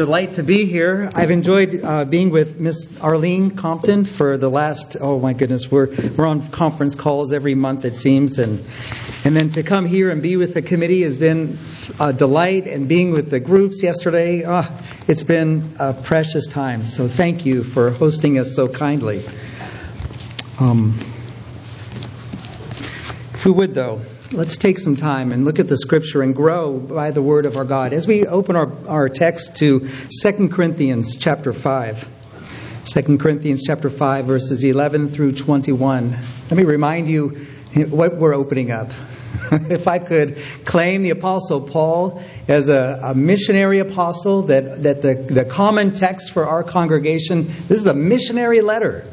delight to be here. I've enjoyed uh, being with Miss Arlene Compton for the last oh my goodness, we're we're on conference calls every month it seems, and and then to come here and be with the committee has been a delight, and being with the groups yesterday, oh, it's been a precious time. So thank you for hosting us so kindly. Um, if we would though. Let's take some time and look at the scripture and grow by the word of our God. As we open our, our text to 2 Corinthians chapter 5. 2 Corinthians chapter 5 verses 11 through 21. Let me remind you what we're opening up. if I could claim the apostle Paul as a, a missionary apostle that, that the, the common text for our congregation, this is a missionary letter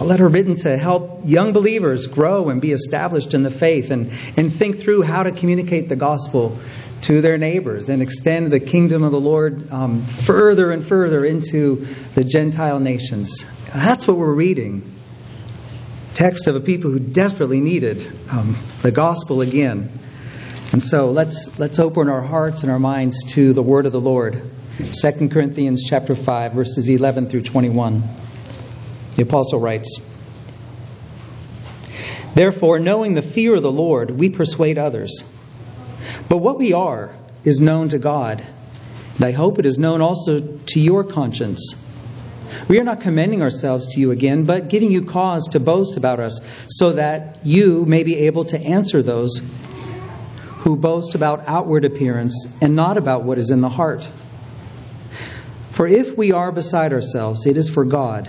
a letter written to help young believers grow and be established in the faith and, and think through how to communicate the gospel to their neighbors and extend the kingdom of the Lord um, further and further into the Gentile nations. That's what we're reading. Text of a people who desperately needed um, the gospel again. And so let's let's open our hearts and our minds to the word of the Lord. 2 Corinthians chapter 5 verses 11 through 21. The apostle writes Therefore, knowing the fear of the Lord, we persuade others. But what we are is known to God, and I hope it is known also to your conscience. We are not commending ourselves to you again, but giving you cause to boast about us, so that you may be able to answer those who boast about outward appearance and not about what is in the heart. For if we are beside ourselves, it is for God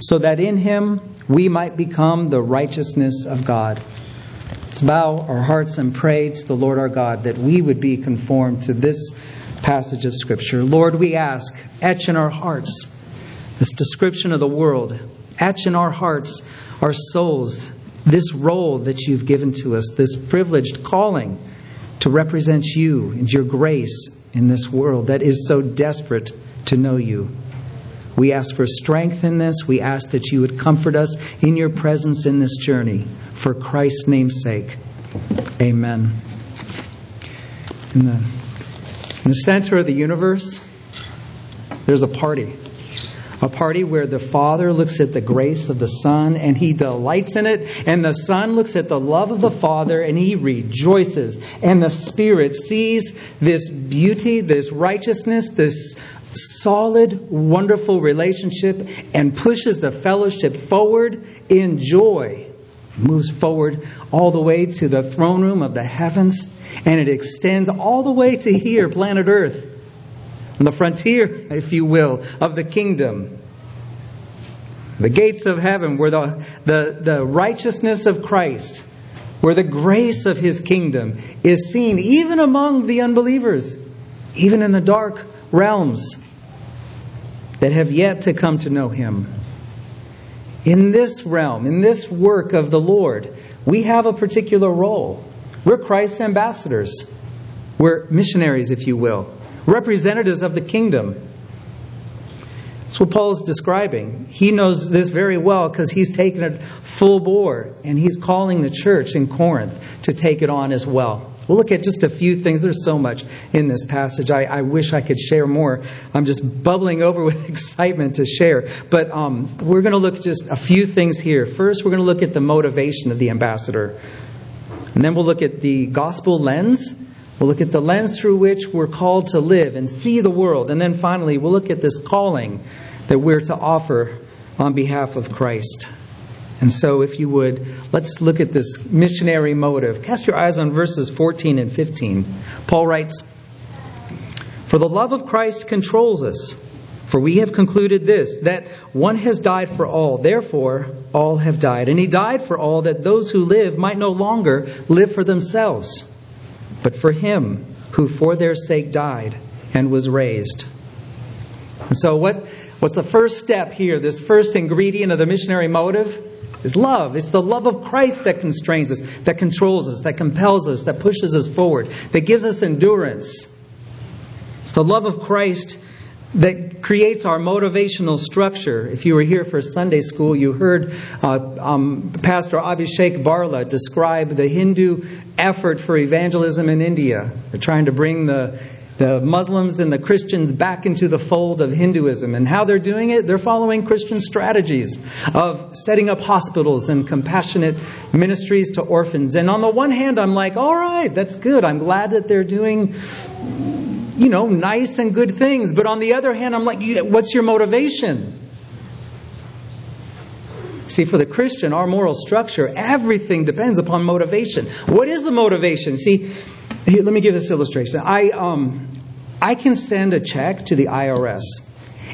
so that in him we might become the righteousness of God. Let's bow our hearts and pray to the Lord our God that we would be conformed to this passage of Scripture. Lord, we ask, etch in our hearts this description of the world, etch in our hearts, our souls, this role that you've given to us, this privileged calling to represent you and your grace in this world that is so desperate to know you. We ask for strength in this. We ask that you would comfort us in your presence in this journey. For Christ's name's sake. Amen. In the, in the center of the universe, there's a party. A party where the Father looks at the grace of the Son and he delights in it, and the Son looks at the love of the Father and he rejoices. And the Spirit sees this beauty, this righteousness, this solid, wonderful relationship and pushes the fellowship forward in joy. Moves forward all the way to the throne room of the heavens, and it extends all the way to here, planet Earth, on the frontier, if you will, of the kingdom. The gates of heaven, where the, the, the righteousness of Christ, where the grace of his kingdom is seen even among the unbelievers, even in the dark realms that have yet to come to know Him. In this realm, in this work of the Lord, we have a particular role. We're Christ's ambassadors. We're missionaries, if you will, representatives of the kingdom. That's what Paul is describing. He knows this very well because he's taken it full bore and he's calling the church in Corinth to take it on as well. We'll look at just a few things. There's so much in this passage. I, I wish I could share more. I'm just bubbling over with excitement to share. But um, we're going to look at just a few things here. First, we're going to look at the motivation of the ambassador. And then we'll look at the gospel lens. We'll look at the lens through which we're called to live and see the world. And then finally, we'll look at this calling that we're to offer on behalf of Christ. And so, if you would, let's look at this missionary motive. Cast your eyes on verses 14 and 15. Paul writes, For the love of Christ controls us. For we have concluded this, that one has died for all, therefore all have died. And he died for all, that those who live might no longer live for themselves, but for him who for their sake died and was raised. And so, what What's the first step here? This first ingredient of the missionary motive is love. It's the love of Christ that constrains us, that controls us, that compels us, that pushes us forward, that gives us endurance. It's the love of Christ that creates our motivational structure. If you were here for Sunday school, you heard uh, um, Pastor Abhishek Barla describe the Hindu effort for evangelism in India. They're trying to bring the the Muslims and the Christians back into the fold of Hinduism. And how they're doing it? They're following Christian strategies of setting up hospitals and compassionate ministries to orphans. And on the one hand, I'm like, all right, that's good. I'm glad that they're doing, you know, nice and good things. But on the other hand, I'm like, what's your motivation? See, for the Christian, our moral structure, everything depends upon motivation. What is the motivation? See, here, let me give this illustration. I, um, I can send a check to the IRS,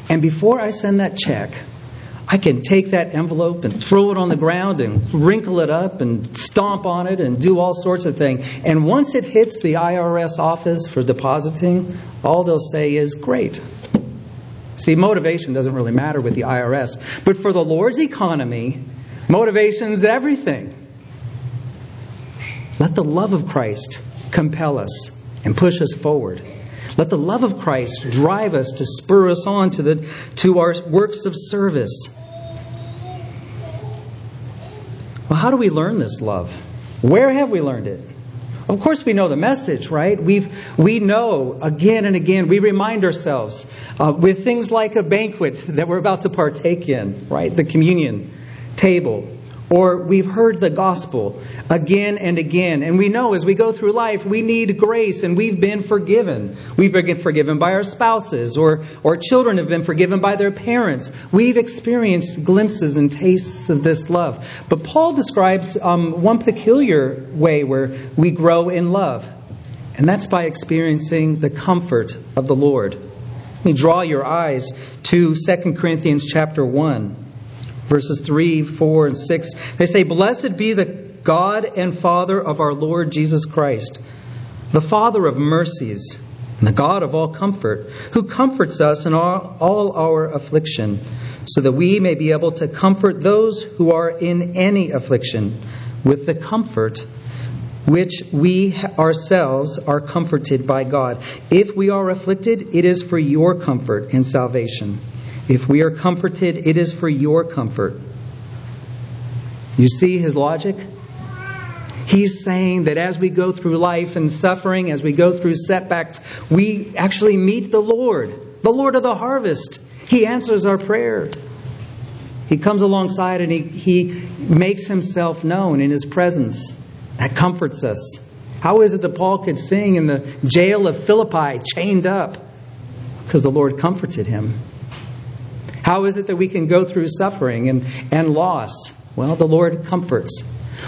and before I send that check, I can take that envelope and throw it on the ground and wrinkle it up and stomp on it and do all sorts of things. And once it hits the IRS office for depositing, all they'll say is, Great. See, motivation doesn't really matter with the IRS. But for the Lord's economy, motivation is everything. Let the love of Christ compel us and push us forward. Let the love of Christ drive us to spur us on to, the, to our works of service. Well, how do we learn this love? Where have we learned it? Of course, we know the message, right? We've, we know again and again, we remind ourselves uh, with things like a banquet that we're about to partake in, right? The communion table. Or we've heard the gospel again and again. And we know as we go through life, we need grace and we've been forgiven. We've been forgiven by our spouses or, or children have been forgiven by their parents. We've experienced glimpses and tastes of this love. But Paul describes um, one peculiar way where we grow in love. And that's by experiencing the comfort of the Lord. Let me draw your eyes to 2 Corinthians chapter 1 verses 3, 4, and 6. They say, Blessed be the God and Father of our Lord Jesus Christ, the Father of mercies, and the God of all comfort, who comforts us in all, all our affliction, so that we may be able to comfort those who are in any affliction with the comfort which we ourselves are comforted by God. If we are afflicted, it is for your comfort and salvation. If we are comforted, it is for your comfort. You see his logic? He's saying that as we go through life and suffering, as we go through setbacks, we actually meet the Lord, the Lord of the harvest. He answers our prayers. He comes alongside and he, he makes himself known in his presence. That comforts us. How is it that Paul could sing in the jail of Philippi, chained up? Because the Lord comforted him. How is it that we can go through suffering and, and loss? Well, the Lord comforts.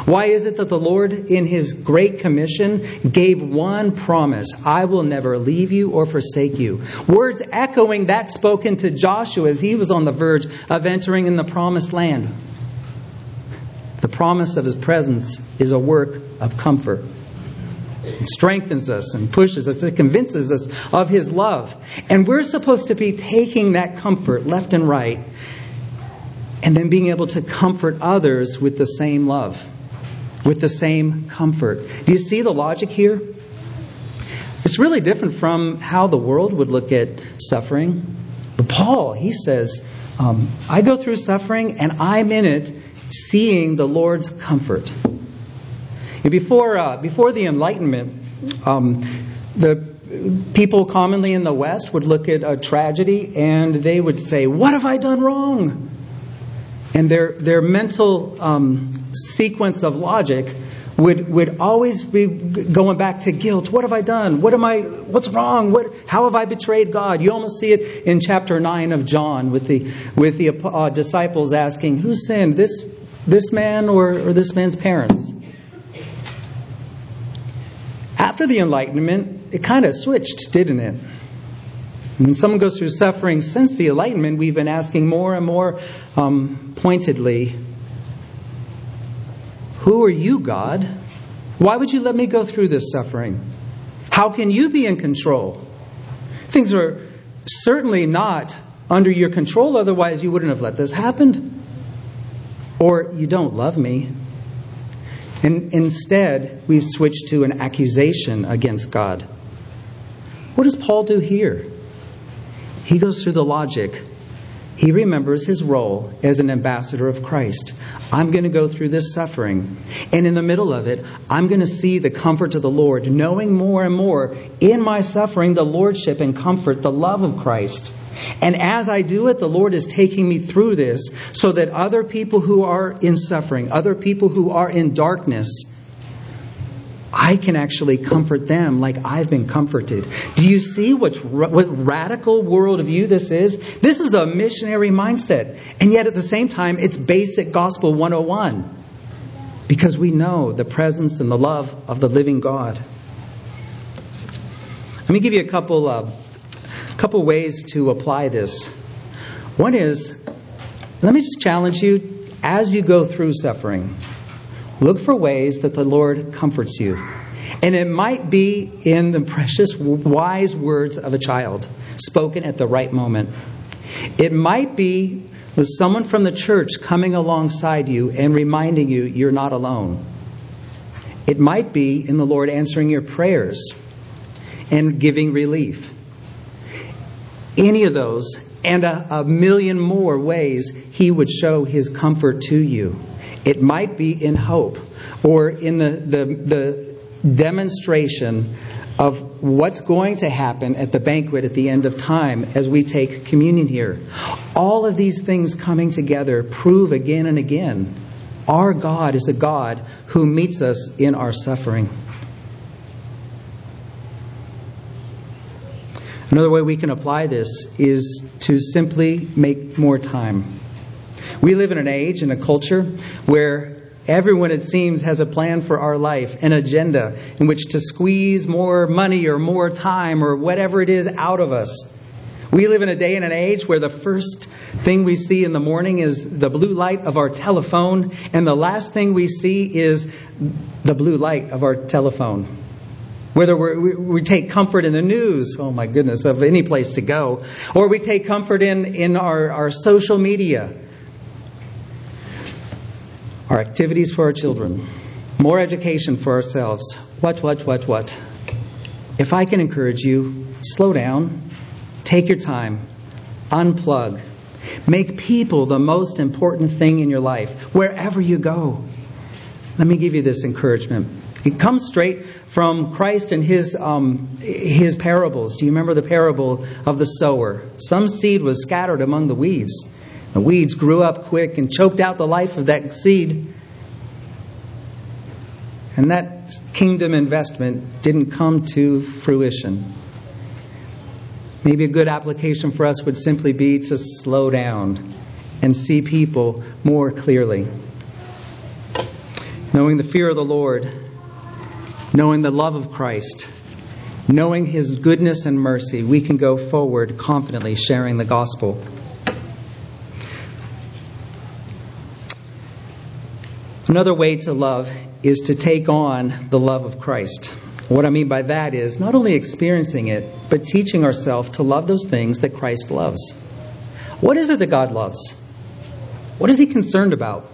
Why is it that the Lord, in His great commission, gave one promise I will never leave you or forsake you? Words echoing that spoken to Joshua as he was on the verge of entering in the promised land. The promise of His presence is a work of comfort. Strengthens us and pushes us. It convinces us of His love. And we're supposed to be taking that comfort left and right and then being able to comfort others with the same love, with the same comfort. Do you see the logic here? It's really different from how the world would look at suffering. But Paul, he says, um, I go through suffering and I'm in it seeing the Lord's comfort. And before, uh, before the Enlightenment, um, the people commonly in the West would look at a tragedy and they would say, What have I done wrong? And their, their mental um, sequence of logic would, would always be going back to guilt. What have I done? What am I, what's wrong? What, how have I betrayed God? You almost see it in chapter 9 of John with the, with the uh, disciples asking, Who sinned, this, this man or, or this man's parents? After the Enlightenment, it kind of switched, didn't it? When someone goes through suffering since the Enlightenment, we've been asking more and more um, pointedly, Who are you, God? Why would you let me go through this suffering? How can you be in control? Things are certainly not under your control, otherwise, you wouldn't have let this happen. Or you don't love me. And instead, we've switched to an accusation against God. What does Paul do here? He goes through the logic. He remembers his role as an ambassador of Christ. I'm going to go through this suffering. And in the middle of it, I'm going to see the comfort of the Lord, knowing more and more in my suffering the lordship and comfort, the love of Christ. And as I do it, the Lord is taking me through this so that other people who are in suffering, other people who are in darkness, I can actually comfort them like I've been comforted. Do you see what, what radical worldview this is? This is a missionary mindset. And yet at the same time, it's basic gospel 101. Because we know the presence and the love of the living God. Let me give you a couple of couple ways to apply this. One is, let me just challenge you as you go through suffering, look for ways that the Lord comforts you. And it might be in the precious, wise words of a child, spoken at the right moment. It might be with someone from the church coming alongside you and reminding you you're not alone. It might be in the Lord answering your prayers and giving relief any of those and a, a, million more ways he would show his comfort to you. It might be in hope or in the, the, the demonstration of what's going to happen at the banquet at the end of time as we take communion here. All of these things coming together prove again and again our God is a God who meets us in our suffering. Another way we can apply this is to simply make more time. We live in an age and a culture where everyone, it seems, has a plan for our life, an agenda in which to squeeze more money or more time or whatever it is out of us. We live in a day and an age where the first thing we see in the morning is the blue light of our telephone, and the last thing we see is the blue light of our telephone. Whether we we take comfort in the news, oh my goodness, of any place to go, or we take comfort in, in our, our social media, our activities for our children, more education for ourselves. What, what, what, what? If I can encourage you, slow down, take your time, unplug, make people the most important thing in your life, wherever you go. Let me give you this encouragement. It comes straight from Christ and his, um, his parables. Do you remember the parable of the sower? Some seed was scattered among the weeds. The weeds grew up quick and choked out the life of that seed. And that kingdom investment didn't come to fruition. Maybe a good application for us would simply be to slow down and see people more clearly. Knowing the fear of the Lord knowing the love of Christ, knowing his goodness and mercy, we can go forward confidently sharing the gospel. Another way to love is to take on the love of Christ. What I mean by that is not only experiencing it, but teaching ourselves to love those things that Christ loves. What is it that God loves? What is He concerned about?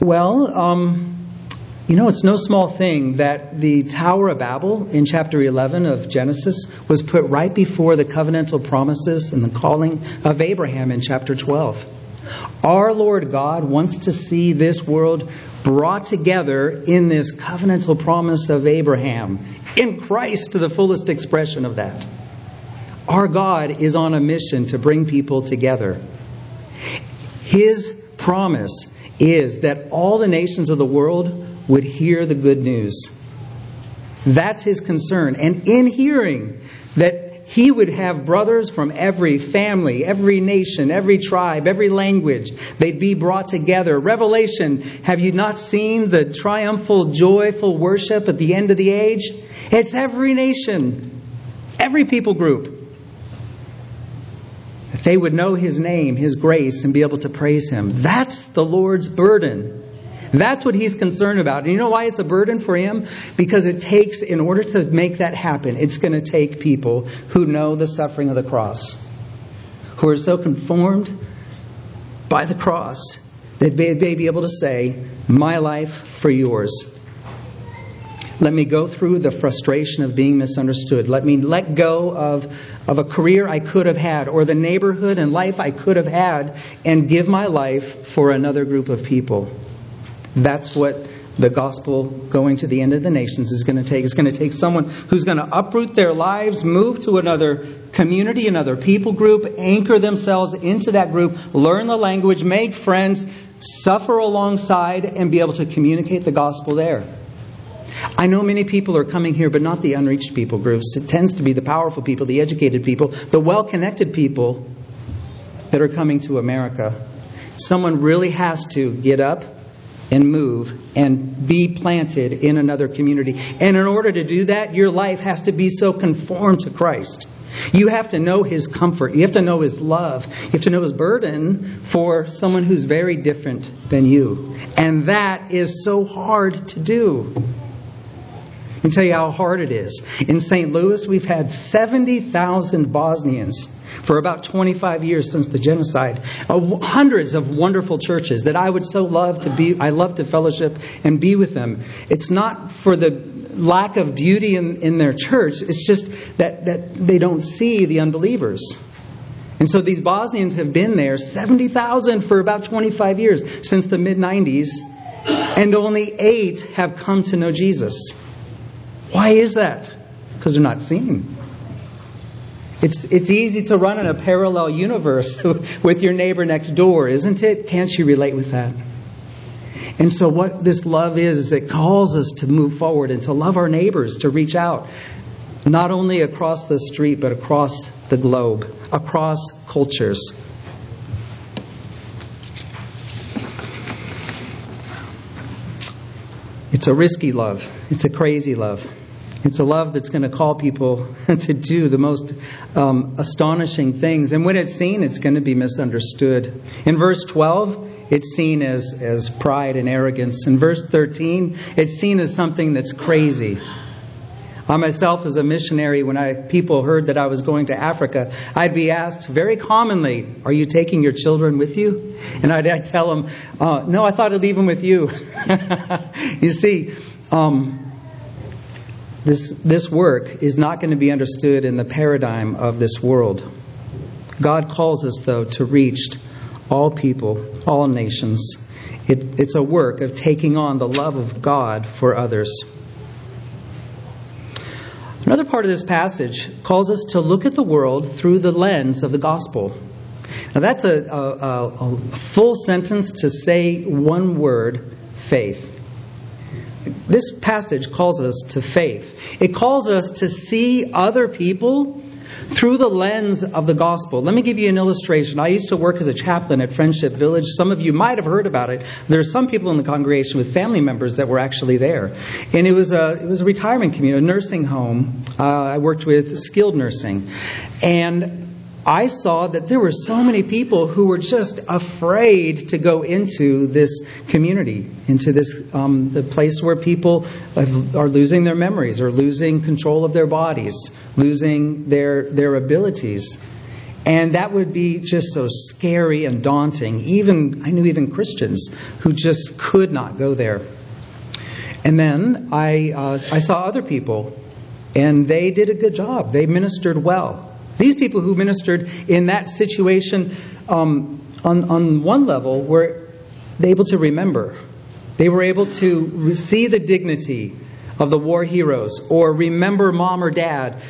Well, um, You know, it's no small thing that the Tower of Babel in chapter 11 of Genesis was put right before the covenantal promises and the calling of Abraham in chapter 12. Our Lord God wants to see this world brought together in this covenantal promise of Abraham, in Christ to the fullest expression of that. Our God is on a mission to bring people together. His promise is that all the nations of the world would hear the good news. That's his concern. And in hearing that he would have brothers from every family, every nation, every tribe, every language, they'd be brought together. Revelation, have you not seen the triumphal, joyful worship at the end of the age? It's every nation, every people group. That they would know his name, his grace, and be able to praise him. That's the Lord's burden. That's what he's concerned about. And you know why it's a burden for him? Because it takes, in order to make that happen, it's going to take people who know the suffering of the cross, who are so conformed by the cross that they may be able to say, My life for yours. Let me go through the frustration of being misunderstood. Let me let go of, of a career I could have had or the neighborhood and life I could have had and give my life for another group of people. That's what the gospel going to the end of the nations is going to take. It's going to take someone who's going to uproot their lives, move to another community, another people group, anchor themselves into that group, learn the language, make friends, suffer alongside, and be able to communicate the gospel there. I know many people are coming here, but not the unreached people groups. It tends to be the powerful people, the educated people, the well connected people that are coming to America. Someone really has to get up and move and be planted in another community. And in order to do that, your life has to be so conformed to Christ. You have to know His comfort. You have to know His love. You have to know His burden for someone who's very different than you. And that is so hard to do. Me tell you how hard it is. In St. Louis, we've had 70,000 Bosnians for about 25 years since the genocide. Uh, hundreds of wonderful churches that I would so love to be, I love to fellowship and be with them. It's not for the lack of beauty in, in their church, it's just that, that they don't see the unbelievers. And so these Bosnians have been there, 70,000 for about 25 years, since the mid 90s, and only eight have come to know Jesus. Why is that? Because they're not seen. It's, it's easy to run in a parallel universe with your neighbor next door, isn't it? Can't you relate with that? And so, what this love is, is it calls us to move forward and to love our neighbors, to reach out, not only across the street, but across the globe, across cultures. It's a risky love, it's a crazy love. It's a love that's going to call people to do the most um, astonishing things. And when it's seen, it's going to be misunderstood. In verse 12, it's seen as, as pride and arrogance. In verse 13, it's seen as something that's crazy. I myself, as a missionary, when I, people heard that I was going to Africa, I'd be asked very commonly, Are you taking your children with you? And I'd, I'd tell them, uh, No, I thought I'd leave them with you. you see, um, this, this work is not going to be understood in the paradigm of this world. God calls us, though, to reach all people, all nations. It, it's a work of taking on the love of God for others. Another part of this passage calls us to look at the world through the lens of the gospel. Now, that's a, a, a full sentence to say one word faith. This passage calls us to faith. It calls us to see other people through the lens of the gospel. Let me give you an illustration. I used to work as a chaplain at Friendship Village. Some of you might have heard about it. There are some people in the congregation with family members that were actually there. And it was a, it was a retirement community, a nursing home. Uh, I worked with skilled nursing. And I saw that there were so many people who were just afraid to go into this community, into this um, the place where people are losing their memories, or losing control of their bodies, losing their their abilities, and that would be just so scary and daunting. Even I knew even Christians who just could not go there. And then I, uh, I saw other people, and they did a good job. They ministered well. These people who ministered in that situation, um, on, on one level, were able to remember. They were able to see the dignity of the war heroes, or remember mom or dad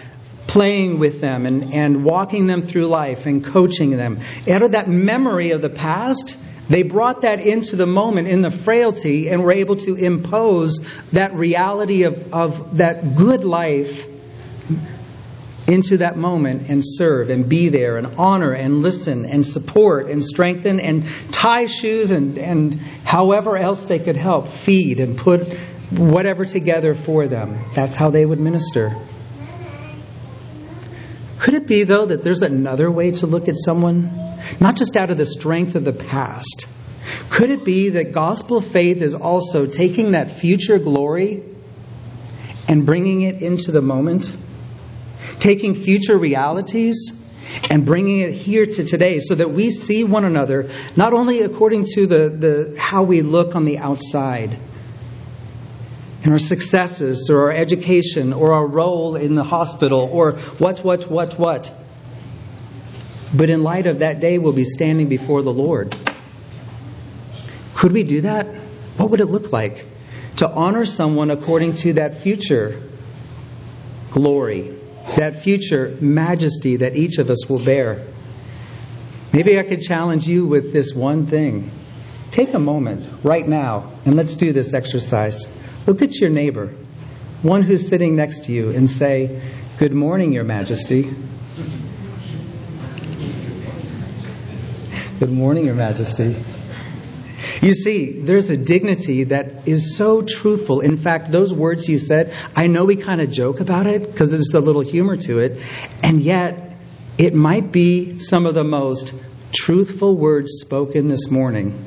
playing with them and, and walking them through life and coaching them. Out of that memory of the past, they brought that into the moment in the frailty and were able to impose that reality of, of that good life into that moment and serve and be there and honor and listen and support and strengthen and tie shoes and, and however else they could help feed and put whatever together for them. That's how they would minister. Could it be, though, that there's another way to look at someone? Not just out of the strength of the past. Could it be that gospel faith is also taking that future glory and bringing it into the moment? Taking future realities and bringing it here to today so that we see one another not only according to the, the how we look on the outside and our successes or our education or our role in the hospital or what, what, what, what. But in light of that day, we'll be standing before the Lord. Could we do that? What would it look like to honor someone according to that future glory, that future majesty that each of us will bear? Maybe I could challenge you with this one thing. Take a moment right now and let's do this exercise. Look at your neighbor, one who's sitting next to you, and say, Good morning, Your Majesty. Good morning, Your Majesty. You see, there's a dignity that is so truthful. In fact, those words you said, I know we kind of joke about it because there's a little humor to it, and yet it might be some of the most truthful words spoken this morning,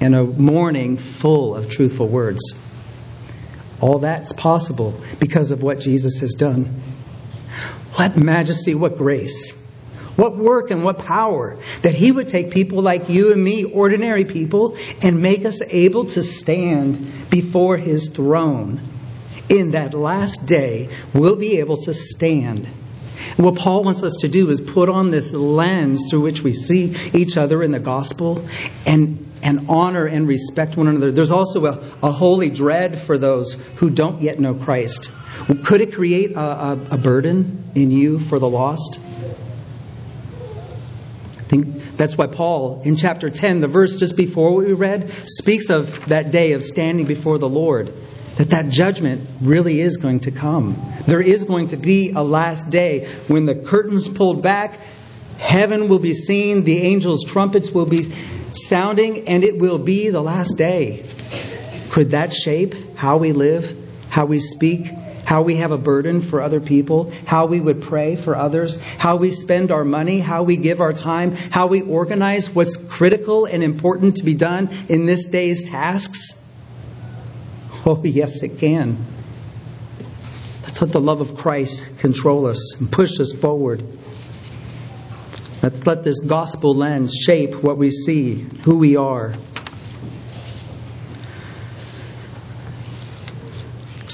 and a morning full of truthful words. All that's possible because of what Jesus has done. What majesty, what grace, what work and what power that He would take people like you and me, ordinary people, and make us able to stand before His throne. In that last day, we'll be able to stand. And what Paul wants us to do is put on this lens through which we see each other in the gospel and and honor and respect one another. There's also a, a holy dread for those who don't yet know Christ. Could it create a, a, a burden in you for the lost? I think that's why Paul, in chapter 10, the verse just before we read, speaks of that day of standing before the Lord. That that judgment really is going to come. There is going to be a last day when the curtains pulled back, heaven will be seen, the angels' trumpets will be sounding, and it will be the last day. Could that shape how we live, how we speak, how we have a burden for other people, how we would pray for others, how we spend our money, how we give our time, how we organize what's critical and important to be done in this day's tasks? Oh, yes, it can. Let's let the love of Christ control us and push us forward. Let's let this gospel lens shape what we see, who we are.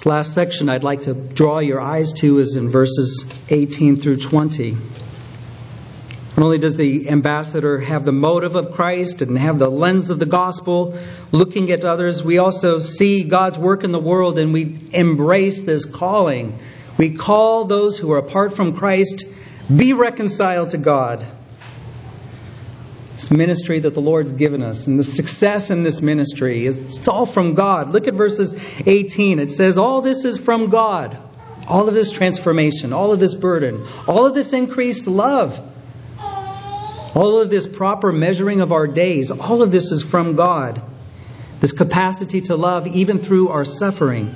Last section I'd like to draw your eyes to is in verses 18 through 20. Not only does the ambassador have the motive of Christ and have the lens of the gospel, looking at others, we also see God's work in the world and we embrace this calling. We call those who are apart from Christ, be reconciled to God. This ministry that the Lord's given us and the success in this ministry, it's all from God. Look at verses 18. It says, All this is from God. All of this transformation, all of this burden, all of this increased love, all of this proper measuring of our days, all of this is from God. This capacity to love even through our suffering.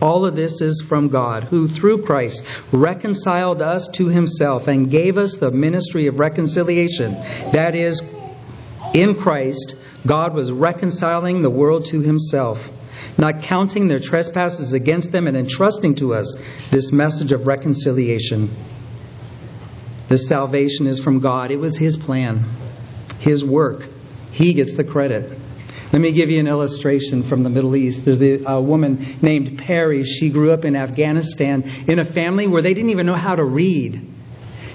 All of this is from God, who through Christ reconciled us to himself and gave us the ministry of reconciliation. That is, in Christ, God was reconciling the world to himself, not counting their trespasses against them and entrusting to us this message of reconciliation. This salvation is from God. It was his plan, his work. He gets the credit. Let me give you an illustration from the Middle East. There's a, a, woman named Perry. She grew up in Afghanistan in a family where they didn't even know how to read.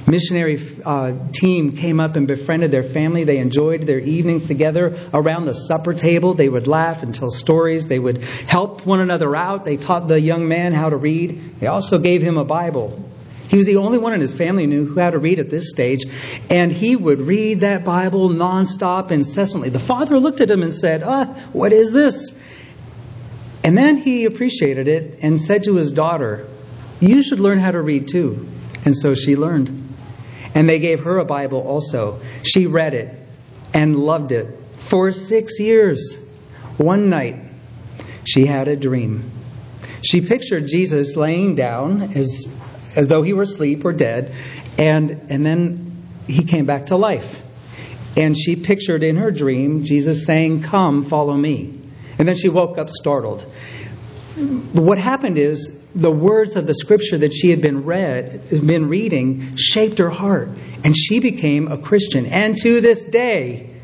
Missionary uh, team came up and befriended their family. They enjoyed their evenings together around the supper table. They would laugh and tell stories. They would help one another out. They taught the young man how to read. They also gave him a Bible. He was the only one in his family who knew how to read at this stage, and he would read that Bible nonstop, incessantly. The father looked at him and said, Ah, what is this? And then he appreciated it and said to his daughter, You should learn how to read too. And so she learned. And they gave her a Bible also. She read it and loved it for six years. One night, she had a dream. She pictured Jesus laying down as as though he were asleep or dead, and, and then he came back to life. And she pictured in her dream Jesus saying, Come, follow me. And then she woke up startled. But what happened is the words of the scripture that she had been read, been reading, shaped her heart, and she became a Christian. And to this day,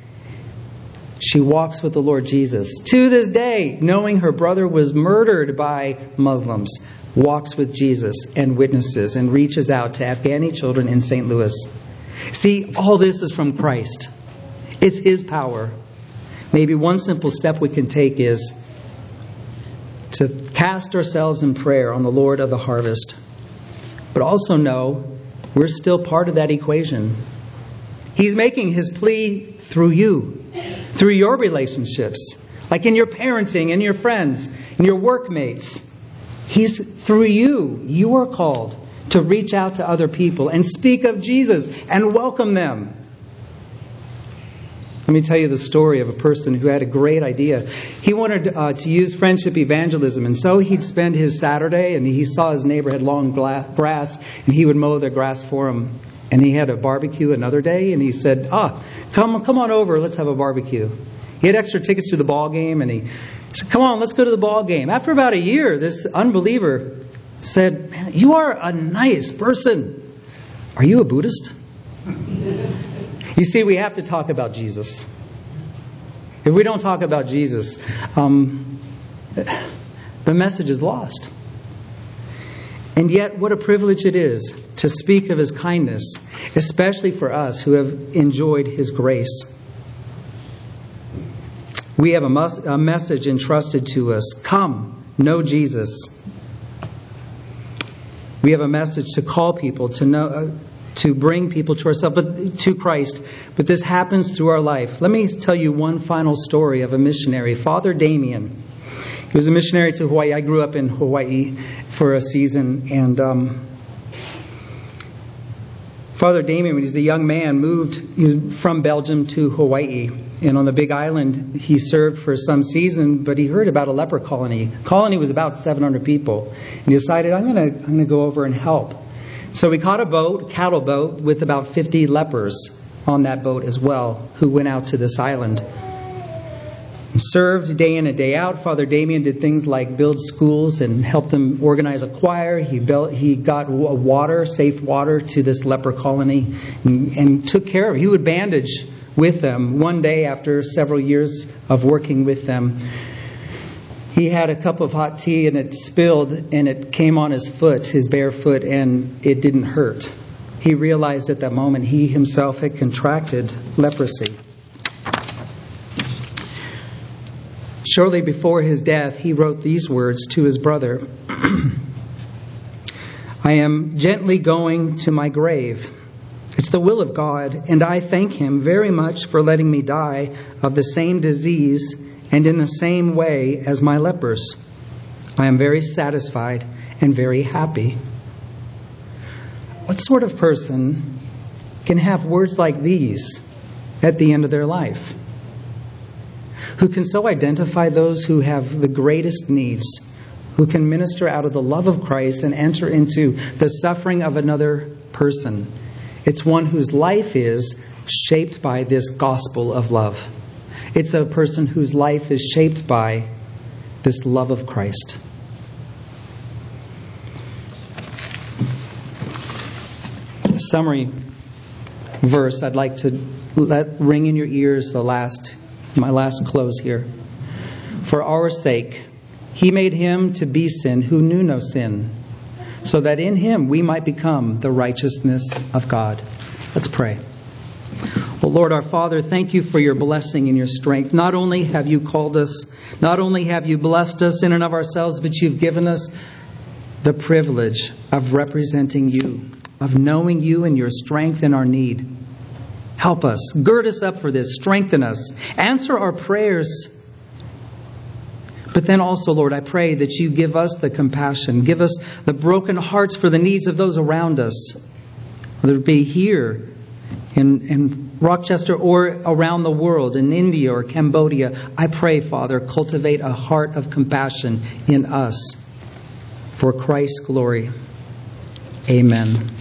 she walks with the Lord Jesus. To this day, knowing her brother was murdered by Muslims, walks with Jesus and witnesses and reaches out to Afghani children in St. Louis. See, all this is from Christ. It's His power. Maybe one simple step we can take is to cast ourselves in prayer on the Lord of the harvest. But also know we're still part of that equation. He's making His plea through you, through your relationships, like in your parenting, in your friends, in your workmates He's through you. You are called to reach out to other people and speak of Jesus and welcome them. Let me tell you the story of a person who had a great idea. He wanted uh, to use friendship evangelism, and so he'd spend his Saturday, and he saw his neighbor had long grass, and he would mow their grass for him. And he had a barbecue another day, and he said, "Ah, come, come on over, let's have a barbecue." He had extra tickets to the ball game, and he said, Come on, let's go to the ball game. After about a year, this unbeliever said, Man, You are a nice person. Are you a Buddhist? you see, we have to talk about Jesus. If we don't talk about Jesus, um, the message is lost. And yet, what a privilege it is to speak of his kindness, especially for us who have enjoyed his grace. We have a, mus- a message entrusted to us Come, know Jesus. We have a message to call people to know. Uh, to bring people to ourselves, but to Christ. But this happens through our life. Let me tell you one final story of a missionary, Father Damien. He was a missionary to Hawaii. I grew up in Hawaii for a season, and um, Father Damien, when he was a young man, moved from Belgium to Hawaii. And on the Big Island, he served for some season, but he heard about a leper colony. Colony was about 700 people. And he decided, I'm going to I'm to go over and help. So we caught a boat, cattle boat, with about 50 lepers on that boat as well, who went out to this island served day in and day out. Father Damien did things like build schools and help them organize a choir. He built, he got water, safe water to this leper colony, and, and took care of. It. He would bandage with them. One day, after several years of working with them, he had a cup of hot tea and it spilled and it came on his foot, his bare foot, and it didn't hurt. He realized at that moment he himself had contracted leprosy. Shortly before his death, he wrote these words to his brother I am gently going to my grave. It's the will of God, and I thank Him very much for letting me die of the same disease and in the same way as my lepers. I am very satisfied and very happy. What sort of person can have words like these at the end of their life? who can so identify those who have the greatest needs, who can minister out of the love of Christ and enter into the suffering of another person. It's one whose life is shaped by this gospel of love. It's a person whose life is shaped by this love of Christ. Summary verse I'd like to let ring in your ears the last my last close here. For our sake, he made him to be sin who knew no sin, so that in him we might become the righteousness of God. Let's pray. Well, Lord our Father, thank you for your blessing and your strength. Not only have you called us, not only have you blessed us in and of ourselves, but you've given us the privilege of representing you, of knowing you and your strength and our need. Help us. Gird us up for this. Strengthen us. Answer our prayers. But then also, Lord, I pray that you give us the compassion, give us the broken hearts for the needs of those around us, whether it be here in, in Rochester or around the world, in India or Cambodia. I pray, Father, cultivate a heart of compassion in us for Christ's glory. Amen.